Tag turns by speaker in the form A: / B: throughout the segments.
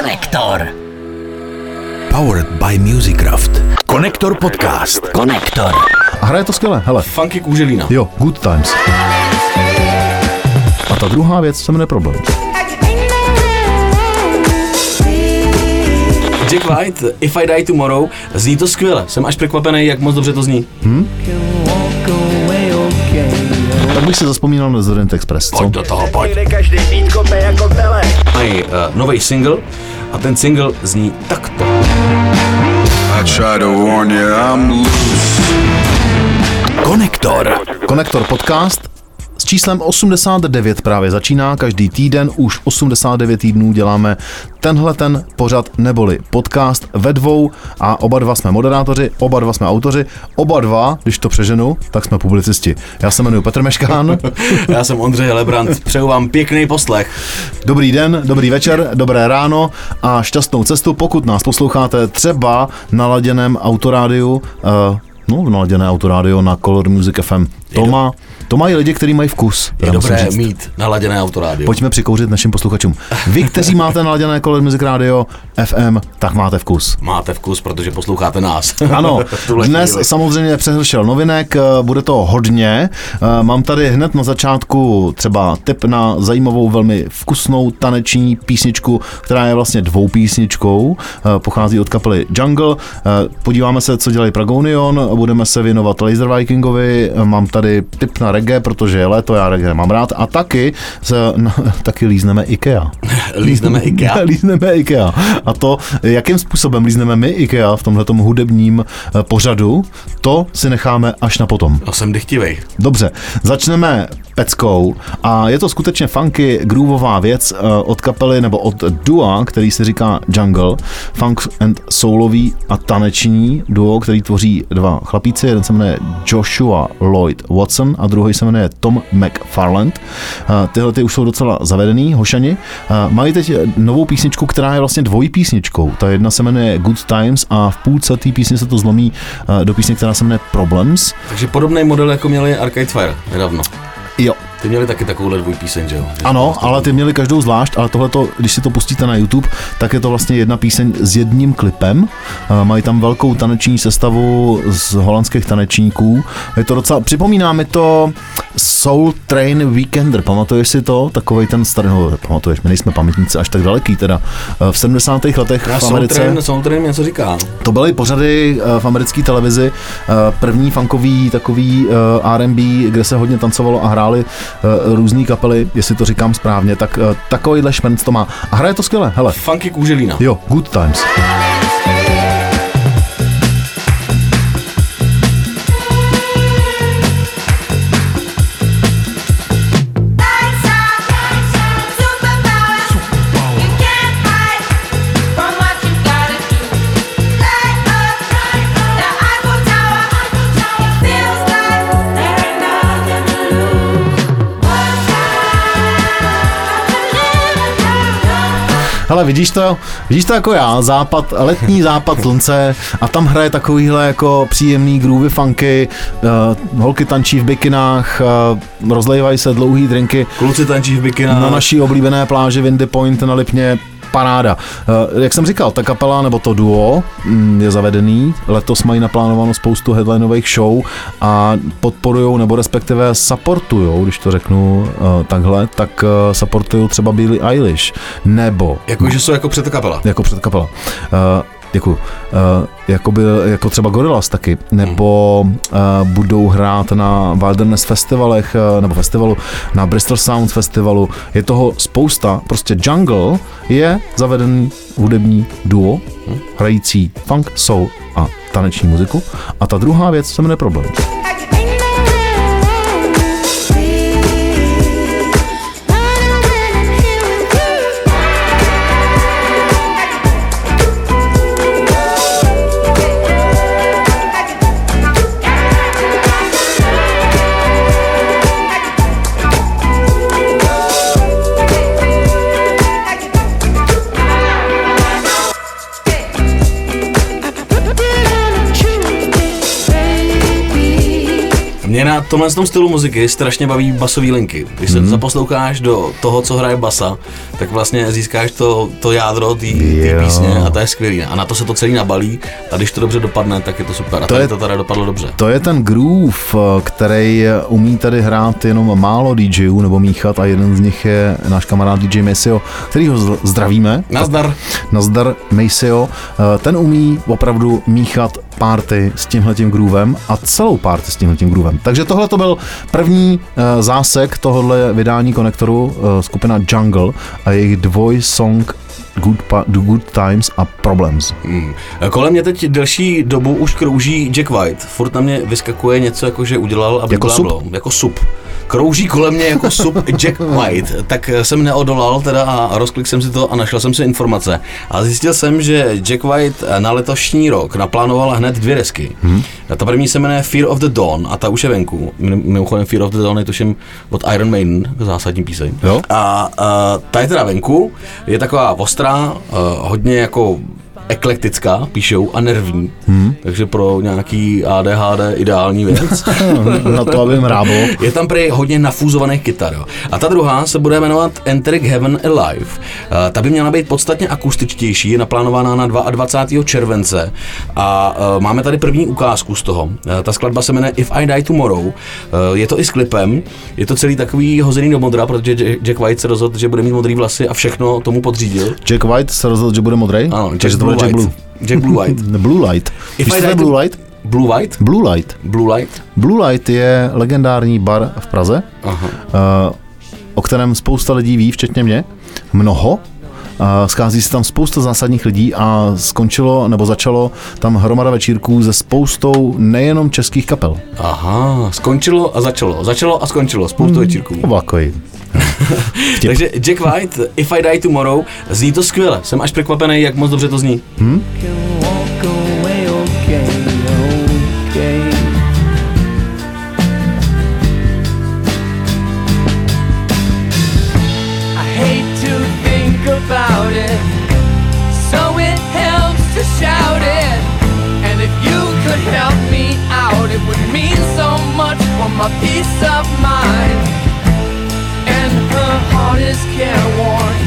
A: Konektor.
B: Powered by Musicraft.
A: Konektor podcast. Konektor.
C: A hraje to skvěle, hele.
D: Funky Kůželína.
C: Jo, Good Times. A ta druhá věc se jmenuje Problém.
D: Jack White, If I Die Tomorrow, zní to skvěle. Jsem až překvapený, jak moc dobře to zní.
C: Tak bych si zaspomínal na Zodent Express, co?
D: Pojď do toho, pojď.
E: Každý jako.
D: Mají uh, nový single a ten single zní takto.
F: I try to warn you, I'm loose.
A: Konektor.
C: Konektor podcast s číslem 89 právě začíná. Každý týden už 89 týdnů děláme tenhle ten pořad neboli podcast ve dvou a oba dva jsme moderátoři, oba dva jsme autoři, oba dva, když to přeženu, tak jsme publicisti. Já se jmenuji Petr Meškán.
D: Já jsem Ondřej Lebrant, přeju vám pěkný poslech.
C: Dobrý den, dobrý večer, dobré ráno a šťastnou cestu, pokud nás posloucháte třeba na laděném autorádiu, uh, no, naladěné autorádio na Color Music FM. To, má, to mají lidi, kteří mají vkus.
D: Je dobré
C: říct.
D: mít naladěné autorádio.
C: Pojďme přikouřit našim posluchačům. Vy, kteří máte naladěné Color Music Radio FM, tak máte vkus.
D: Máte vkus, protože posloucháte nás.
C: Ano, dnes
D: chvíli.
C: samozřejmě přehršel novinek, eh, bude to hodně. Eh, Mám tady hned na začátku třeba tip na zajímavou, velmi vkusnou taneční písničku, která je vlastně dvou písničkou, eh, pochází od kapely Jungle. Podíváme se, co dělají Pragonion, budeme se věnovat Laser Vikingovi, mám tady tip na reggae, protože je léto, já reggae mám rád, a taky, se, no, taky lízneme IKEA.
D: Lízneme IKEA.
C: lízneme IKEA. A to, jakým způsobem lízneme my IKEA v tomhletom hudebním eh, pořadu, to si necháme až na potom.
D: No jsem dychtivej.
C: Dobře, začneme peckou a je to skutečně funky, grooveová věc eh, od kapely nebo od dua, který se říká Jungle, funk and soulový a taneční duo, který tvoří dva chlapíci, jeden se jmenuje Joshua Lloyd Watson a druhý se jmenuje Tom McFarland. Eh, Tyhle ty už jsou docela zavedený, hošani. Eh, Mají teď novou písničku, která je vlastně dvojí písničkou. Ta jedna se jmenuje Good Times a v půlce té písně se to zlomí do písně, která se jmenuje Problems.
D: Takže podobný model, jako měli Arcade Fire nedávno.
C: Jo,
D: Ty měli taky takovouhle dvoj píseň, že jo? Že
C: Ano, ale ty měli každou zvlášť, ale tohle, když si to pustíte na YouTube, tak je to vlastně jedna píseň s jedním klipem. Eh, Mají tam velkou taneční sestavu z holandských tanečníků. Je to docela, připomíná mi to Soul Train Weekender, pamatuješ si to? Takovej ten starý, no, pamatuješ, my nejsme pamětníci až tak daleký teda. Eh, V 70. letech
D: Já
C: v
D: Soul
C: Americe...
D: Train, Soul Train něco říká.
C: To byly pořady eh, v americké televizi, první funkový takový R&B, kde se hodně tancovalo a hráli různé kapely, jestli to říkám správně, tak eh, takovýhle šmrnc to má. A hraje to skvěle, hele.
D: Funky Kůželína.
C: Jo, Good Times. Hele, vidíš to, vidíš to jako já, západ, letní západ slunce a tam hraje takovýhle jako příjemný groovy funky, uh, holky tančí v bikinách, uh, rozlejvají se dlouhý drinky.
D: Kluci tančí v bikinách.
C: na naší oblíbené pláži Windy Point na Lipně, paráda. Eh, Jak jsem říkal, ta kapela nebo to duo mm, je zavedený. Letos mají naplánovanou spoustu headlinových show a podporují nebo respektive supportují, když to řeknu eh, takhle, tak eh, supportují třeba Billie Eilish nebo
D: Jako, že jsou jako předkapela.
C: jako předkapela. Uh, Děkuji. Uh, jako, by, jako třeba Gorillaz taky, nebo uh, budou hrát na Wilderness festivalech, uh, nebo festivalu, na Bristol Sound festivalu. Je toho spousta. Prostě Jungle je zavedený hudební duo, hrající funk, soul a taneční muziku. A ta druhá věc se jmenuje Problém.
D: Mě na tomhle tom stylu muziky strašně baví basové linky. Když se mm. zaposloucháš do toho, co hraje basa, tak vlastně získáš to, to jádro té písně a to je skvělý. A na to se to celý nabalí a když to dobře dopadne, tak je to super. A
C: To je-
D: to teda dopadlo dobře.
C: To je ten groove, který umí tady hrát jenom málo DJů nebo míchat a jeden z nich je náš kamarád DJ Mesio, který ho zd- zdravíme.
D: Nazdar.
C: Nazdar Maceo, Eh, ten umí opravdu míchat party s tímhletím groovem a celou party s tímhletím groovem. Takže tohle to byl první eh, zásek tohohle vydání konektoru eh, skupina Jungle a jejich dvoj song Good, pa- Good Times a Problems.
D: Hmm. Kolem mě teď delší dobu už krouží Jack White. Furt na mě vyskakuje něco, jako že udělal, aby
C: Jako sup?
D: Jako sup. Krouží kolem mě jako sup Jack White. Tak jsem neodolal teda a rozklik jsem si to a našel jsem si informace. A zjistil jsem, že Jack White na letošní rok naplánoval hned dvě desky. Hmm. Ta první se jmenuje Fear of the Dawn a ta už je venku. Mim- Mimochodem Fear of the Dawn je tuším od Iron Maiden, zásadní píseň.
C: Jo.
D: A, a ta je teda venku, je taková ostrá, uh, hodně jako eklektická, píšou, a nervní. Hmm. Takže pro nějaký ADHD ideální věc.
C: Na to, aby mráblo.
D: Je tam prý hodně nafúzovaných kytar. Jo. A ta druhá se bude jmenovat Enteric Heaven Alive. Eh, Ta by měla být podstatně akustičtější, je naplánovaná na 22. července. A eh, máme tady první ukázku z toho. Eh, Ta skladba se jmenuje If I Die Tomorrow. Eh, Je to i s klipem. Je to celý takový hozený do modra, protože Jack- Jack White se rozhodl, že bude mít modrý vlasy a všechno tomu podřídil.
C: Jack White se rozhodl, že bude modrý?
D: Ano, Jack
C: takže to
D: Blue
C: Jack Blue.
D: Jack Blue White.
C: Blue Light.
D: If
C: Víš,
D: I
C: co to je Blue Light?
D: Blue White?
C: Blue Light.
D: Blue Light?
C: Blue Light je legendární bar v Praze,
D: Aha.
C: eh, o kterém spousta lidí ví, včetně mě. Mnoho. A schází se tam spousta zásadních lidí a skončilo, nebo začalo tam hromada večírků se spoustou nejenom českých kapel.
D: Aha, skončilo a začalo. Začalo a skončilo. Spoustu večírků.
C: Vlakový.
D: Takže Jack White, If I Die Tomorrow, zní to skvěle. Jsem až překvapený, jak moc dobře to zní.
E: walk my peace of mind. And her heart is careworn.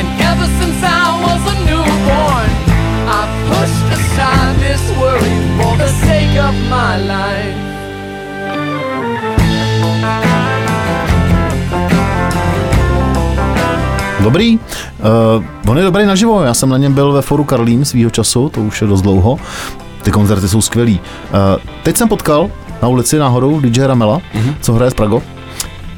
E: And ever since I was a newborn, I pushed aside this worry for the sake of my life.
C: Dobrý. Uh, on je dobrý naživo, já jsem na něm byl ve foru Karlín svýho času, to už je dost dlouho. Ty koncerty jsou skvělý. Uh, teď jsem potkal na ulici náhodou DJ Ramela, mm-hmm. co hraje z Prago.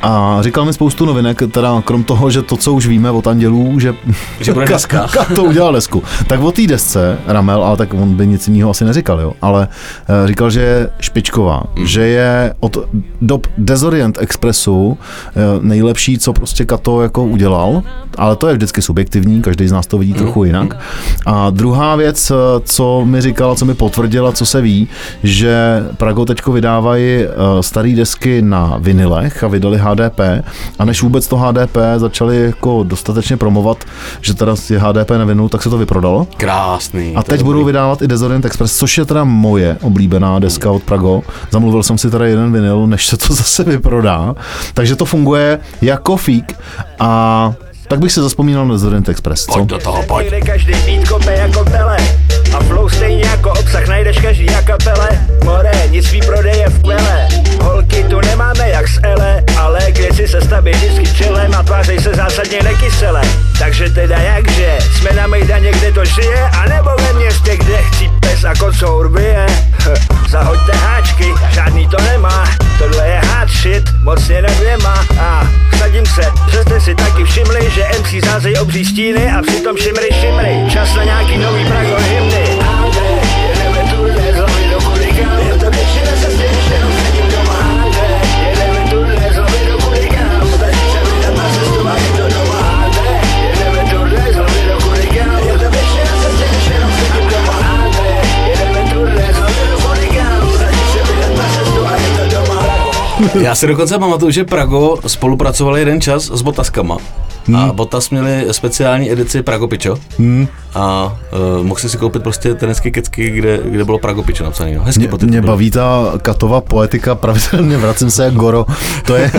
C: A říkal mi spoustu novinek, teda krom toho, že to, co už víme od Andělů, že,
D: Že bude deska.
C: Ka- to udělal desku. Tak o té desce Ramel, ale tak on by nic jiného asi neříkal, jo, ale uh, říkal, že je špičková, mm. že je od dob Desorient Expressu uh, nejlepší, co prostě Kato jako udělal, ale to je vždycky subjektivní, každý z nás to vidí trochu jinak. A druhá věc, eh, co mi říkala, co mi potvrdila, co se ví, že Prago teďko vydávají eh, staré desky na vinilech a vydali HDP a než vůbec to HDP začali jako dostatečně promovat, že teda je HDP na vinilu, tak se to vyprodalo.
D: Krásný.
C: A teď budou
D: dobrý.
C: vydávat i Desorient Express, což je teda moje oblíbená deska od Prago. Zamluvil jsem si teda jeden vinyl, než se to zase vyprodá. Takže to funguje jako fík a tak bych si zaspomínal na Desorient Express, co?
D: Pojď do toho, pojď.
E: Každý jako tele stíny a přitom šimry šimry Čas na nějaký nový Prago hymny do
D: Já si dokonce pamatuju, že Prago spolupracoval jeden čas s Botaskama. A Botas měli speciální edici Prago Pičo. A uh, mohl jsi si koupit prostě tenisky kecky, kde, kde bylo Prago Pičo napsané. No. Hezky
C: Mě,
D: podtitul
C: mě
D: byl.
C: baví ta katová poetika, pravidelně vracím se jak Goro. To je,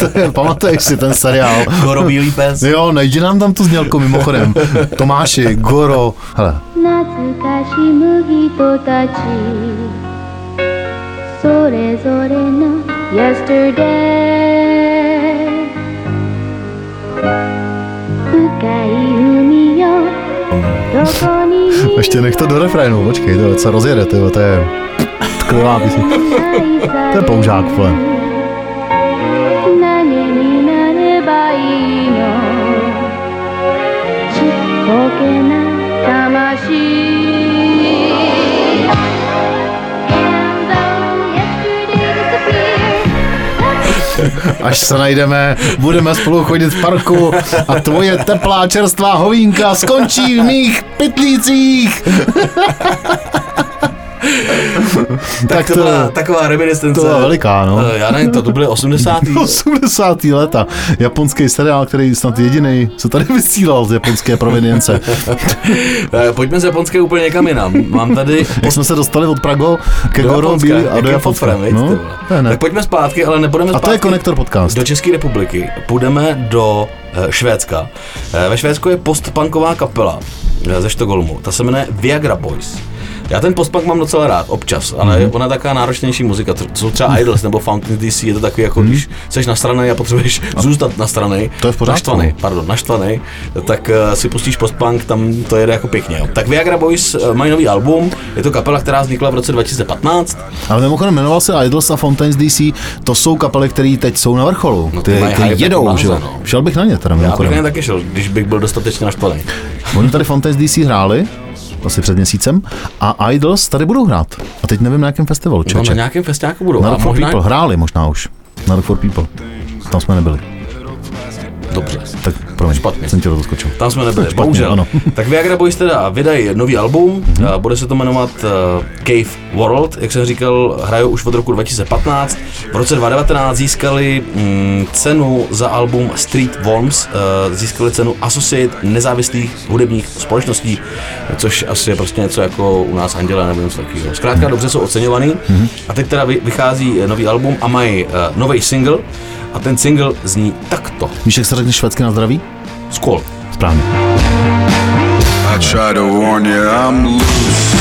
C: to je pamatuješ si ten seriál.
D: Goro Bílý pes.
C: Jo, najdi nám tam tu znělku mimochodem. Tomáši, Goro. Hele,
G: 懐かしむ人たちそれぞれの Yesterday
C: Ještě nech to do refrénu, počkej, to se rozjede, to je tklivá písně. To je použák, vole.
G: Okay, now, come on, 魂
C: Až se najdeme, budeme spolu chodit v parku a tvoje teplá čerstvá hovínka skončí v mých pytlících.
D: Tak to byla taková reminiscence.
C: to byla veliká, no.
D: Eh, Já nevím, to, to byly 80.
C: 80. leta. Japonský seriál, který snad jediný se tady vysílal z japonské provenience.
D: Eh, Pojďme z Japonské úplně někam jinam. Mám tady
C: Jak jsme se dostali od Prago ke Goro Bílý a do Japonska. No, je ne.
D: Tak pojďme zpátky, ale nebudeme
C: A to
D: zpátky
C: je Konektor podcast.
D: do České republiky. Půjdeme do eh, Švédska. Ve Švédsku je postpunková kapela ze Štokholmu. Ta se jmenuje Viagra Boys. Já ten postpunk mám docela rád, občas, ale
C: Mhm.
D: ona je taková náročnější muzika. To jsou třeba Idols nebo Fountain DC, je to takový jako když jsi nastranej a potřebuješ zůstat nastranej.
C: Mhm. To je v pořádku.
D: Naštvanej, pardon, naštvanej, tak eh, si pustíš postpunk, tam to jede jako pěkně. Jo. Tak Viagra Boys eh, mají nový album, je to kapela, která vznikla v roce 2015.
C: Ale mimochodem jmenoval se Idols a Fountains DC, to jsou kapely, které teď jsou na vrcholu.
D: No,
C: ty,
D: ty
C: ty
D: jako
C: jedou, že jo.
D: no.
C: Šel bych na ně teda
D: Já bych
C: mimochodem.
D: na ně taky šel, když bych byl dostatečně naštvaný.
C: Oni tady Fountains DC hráli, asi před měsícem, a Idols tady budou hrát. A teď nevím na jakém festivalu,
D: No,
C: čeče.
D: na nějakém festiáku budou.
C: Na Rock for
D: možná...
C: People hráli možná už. Na Rock for People. Tam jsme nebyli. Tak promiň,
D: Špatně.
C: jsem tě skočil.
D: Tam jsme nebyli,
C: Špatně,
D: bohužel.
C: ano.
D: Tak Viagra Boys teda vydají nový album, a bude se to jmenovat uh, Cave World, jak jsem říkal, hrajou už od roku 2015. V roce 2019 získali mm, cenu za album Street Worms, uh, získali cenu Associate nezávislých hudebních společností, což asi je prostě něco jako u nás Anděla nebo něco takového. Zkrátka dobře jsou oceňovaný
C: Mhm.
D: a teď teda vy- vychází nový album a mají uh, nový single a ten single zní takto.
C: Víš, jak se řekne švédsky na zdraví?
D: Skol.
C: Správně.
F: I try to warn you, I'm loose.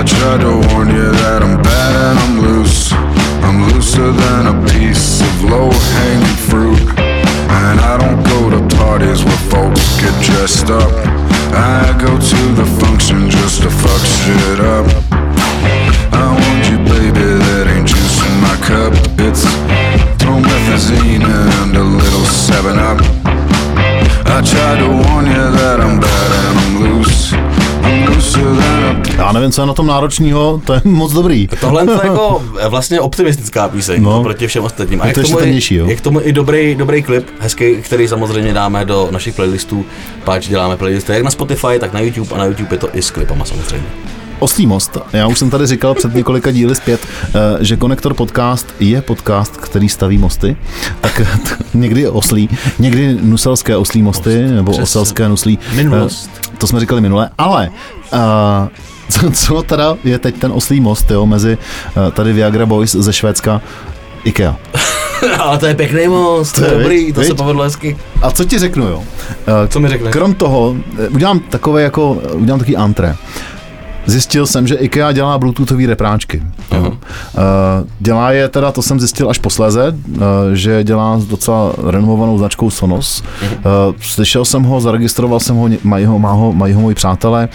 F: I try to warn you that I'm bad and I'm loose. I'm looser than a piece of low hanging fruit. And I don't go to parties where folks get dressed up. I go to the function
C: nevím, co je na tom náročného, to je moc dobrý.
D: Tohle je jako vlastně optimistická píseň
C: No.
D: proti všem ostatním. A
C: Je
D: je
C: to
D: k, tomu
C: čitelnější, jo.
D: je, je k tomu i dobrý, dobrý klip, hezký, který samozřejmě dáme do našich playlistů, páč děláme playlisty jak na Spotify, tak na YouTube a na YouTube je to i s klipama samozřejmě.
C: Oslý most. Já už jsem tady říkal před několika díly zpět, eh, že Konektor podcast je podcast, který staví mosty. Tak t- někdy je oslí, někdy nuselské oslí mosty, nebo
D: přesně.
C: oselské nuslí.
D: Minulost.
C: Eh, To jsme říkali minule, ale uh, co, co teda je teď ten oslý most, jo, mezi uh, tady Viagra Boys ze Švédska IKEA.
D: Ale to je pěkný most, to je dobrý,
C: viď?
D: to se
C: Viď?
D: povedlo hezky.
C: A co ti řeknu, jo? Eh,
D: Co mi řekneš?
C: Krom toho, eh, udělám takové jako, udělám takový antré. Zjistil jsem, že IKEA dělá bluetoothové repráčky. Jo. Uh, dělá je teda, to jsem zjistil až posléze, uh, že dělá s docela renomovanou značkou Sonos. Uh, slyšel jsem ho, zaregistroval jsem ho, mají ho, má ho, mají ho moji přátelé.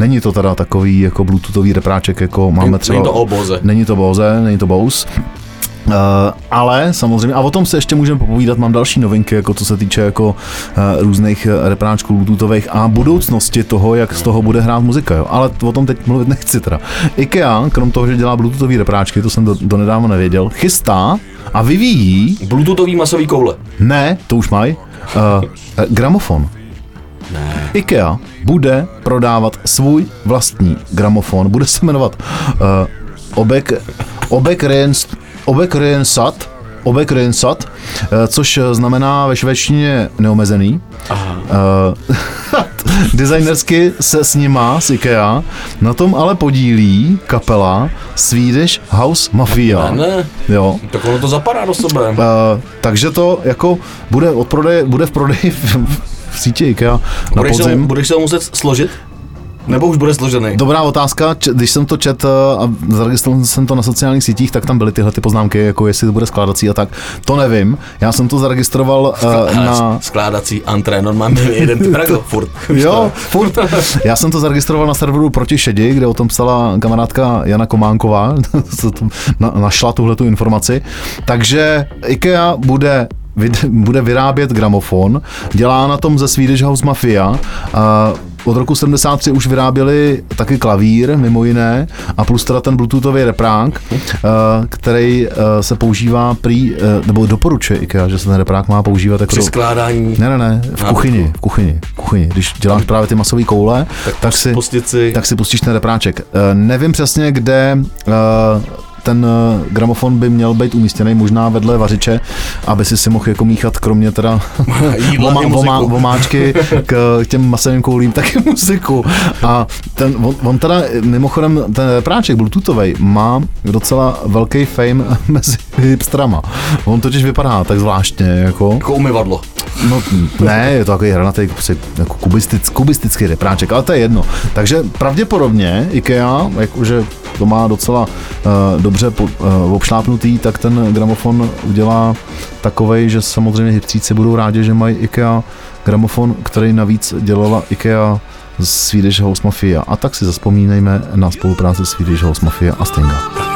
C: Není to teda takový jako bluetoothový repráček, jako máme třeba...
D: není to Bose.
C: Není to Bose, není to Bose. Uh, ale samozřejmě, a o tom se ještě můžeme popovídat, mám další novinky, jako co se týče jako uh, různých uh, repráčků bluetoothových a budoucnosti toho, jak z toho bude hrát muzika, jo. Ale o tom teď mluvit nechci teda. IKEA, krom toho, že dělá bluetoothové repráčky, to jsem do, do nedávno nevěděl, chystá a vyvíjí,
D: Bluetoothový masový koule.
C: ne, to už mají, uh, gramofon.
D: Ne.
C: IKEA bude prodávat svůj vlastní gramofon, bude se jmenovat uh, Obek, Obek, Rens, Obek Rensat, Obek Rensat, eh, což znamená ve švédštině neomezený. Uh, designersky se s nima, s IKEA, na tom ale podílí kapela Swedish House Mafia.
D: Ne, ne.
C: Jo.
D: Tak ono to zapadá do sebe.
C: Uh, takže to jako bude, od prodeje, bude v prodeji v, v síti IKEA na
D: Budeš se,
C: podzim.
D: budeš se ho muset složit? Nebo už bude složený?
C: Dobrá otázka, když jsem to čet a zaregistroval jsem to na sociálních sítích, tak tam byly tyhle ty poznámky, jako jestli to bude skládací a tak. To nevím. Já jsem to zaregistroval uh, na...
D: Skládací antré, normálně jeden ty prago, furt.
C: Jo, furt. Já jsem to zaregistroval na serveru Proti šedi, kde o tom psala kamarádka Jana Kománková, našla tuhle tu informaci. Takže IKEA bude bude vyrábět gramofon, dělá na tom ze Swedish House Mafia. A od roku 73 už vyráběli taky klavír, mimo jiné, a plus teda ten bluetoothový reprák, který se používá prý, nebo doporučuje IKEA, že se ten reprák má používat jako
D: Při skládání.
C: ne, ne, ne, v kuchyni, v kuchyni, v kuchyni. Když děláš právě ty masové koule, tak, tak, si,
D: si-
C: tak si pustíš ten repráček. Eh, nevím přesně, kde eh, ten eh, gramofon by měl být umístěný, možná vedle vařiče, aby si si mohl jako míchat kromě teda
D: Jídla muziku.
C: vomáčky k těm masovým koulím, taky muziku. A ten, on, on teda, mimochodem, ten repráček bluetoothový má docela velký fame mezi hipstrama. On totiž vypadá tak zvláštně, jako...
D: Jako umyvadlo.
C: No ne, je to takový hranatý jako kubistic, kubistický repráček, ale to je jedno. Takže pravděpodobně IKEA, jakože to má docela uh, dobře po, uh, obšlápnutý, tak ten gramofon udělá takovej, že samozřejmě hipstříci budou rádi, že mají IKEA gramofon, který navíc dělala IKEA Swedish House Mafia. A tak si zaspomínejme na spolupráci Swedish House Mafia a Stinga.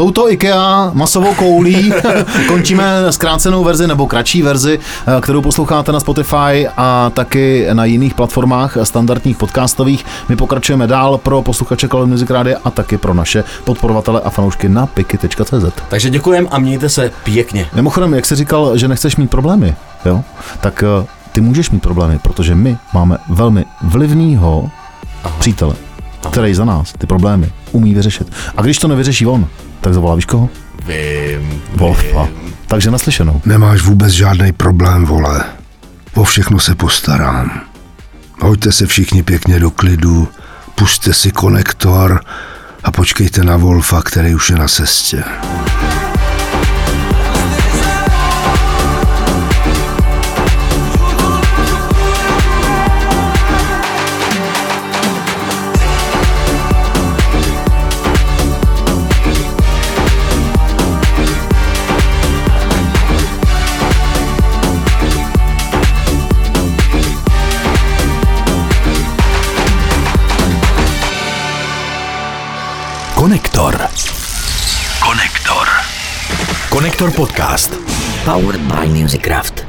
C: Touto IKEA masovou koulí končíme zkrácenou verzi nebo kratší verzi, eh, kterou posloucháte na Spotify a taky na jiných platformách standardních podcastových. My pokračujeme dál pro posluchače Color Music Radio a taky pro naše podporovatele a fanoušky na piky.cz.
D: Takže děkujem a mějte se pěkně.
C: Mimochodem, jak jsi říkal, že nechceš mít problémy, jo? tak eh, ty můžeš mít problémy, protože my máme velmi vlivnýho přítele, který za nás ty problémy umí vyřešit. A když to nevyřeší on, tak zavolá víš koho?
D: Vím.
C: Wolfa. Takže naslyšenou.
B: Nemáš vůbec žádný problém, vole. O všechno se postarám. Hoďte se všichni pěkně do klidu, puste si konektor a počkejte na Wolfa, který už je na cestě.
H: Powered by Musicraft.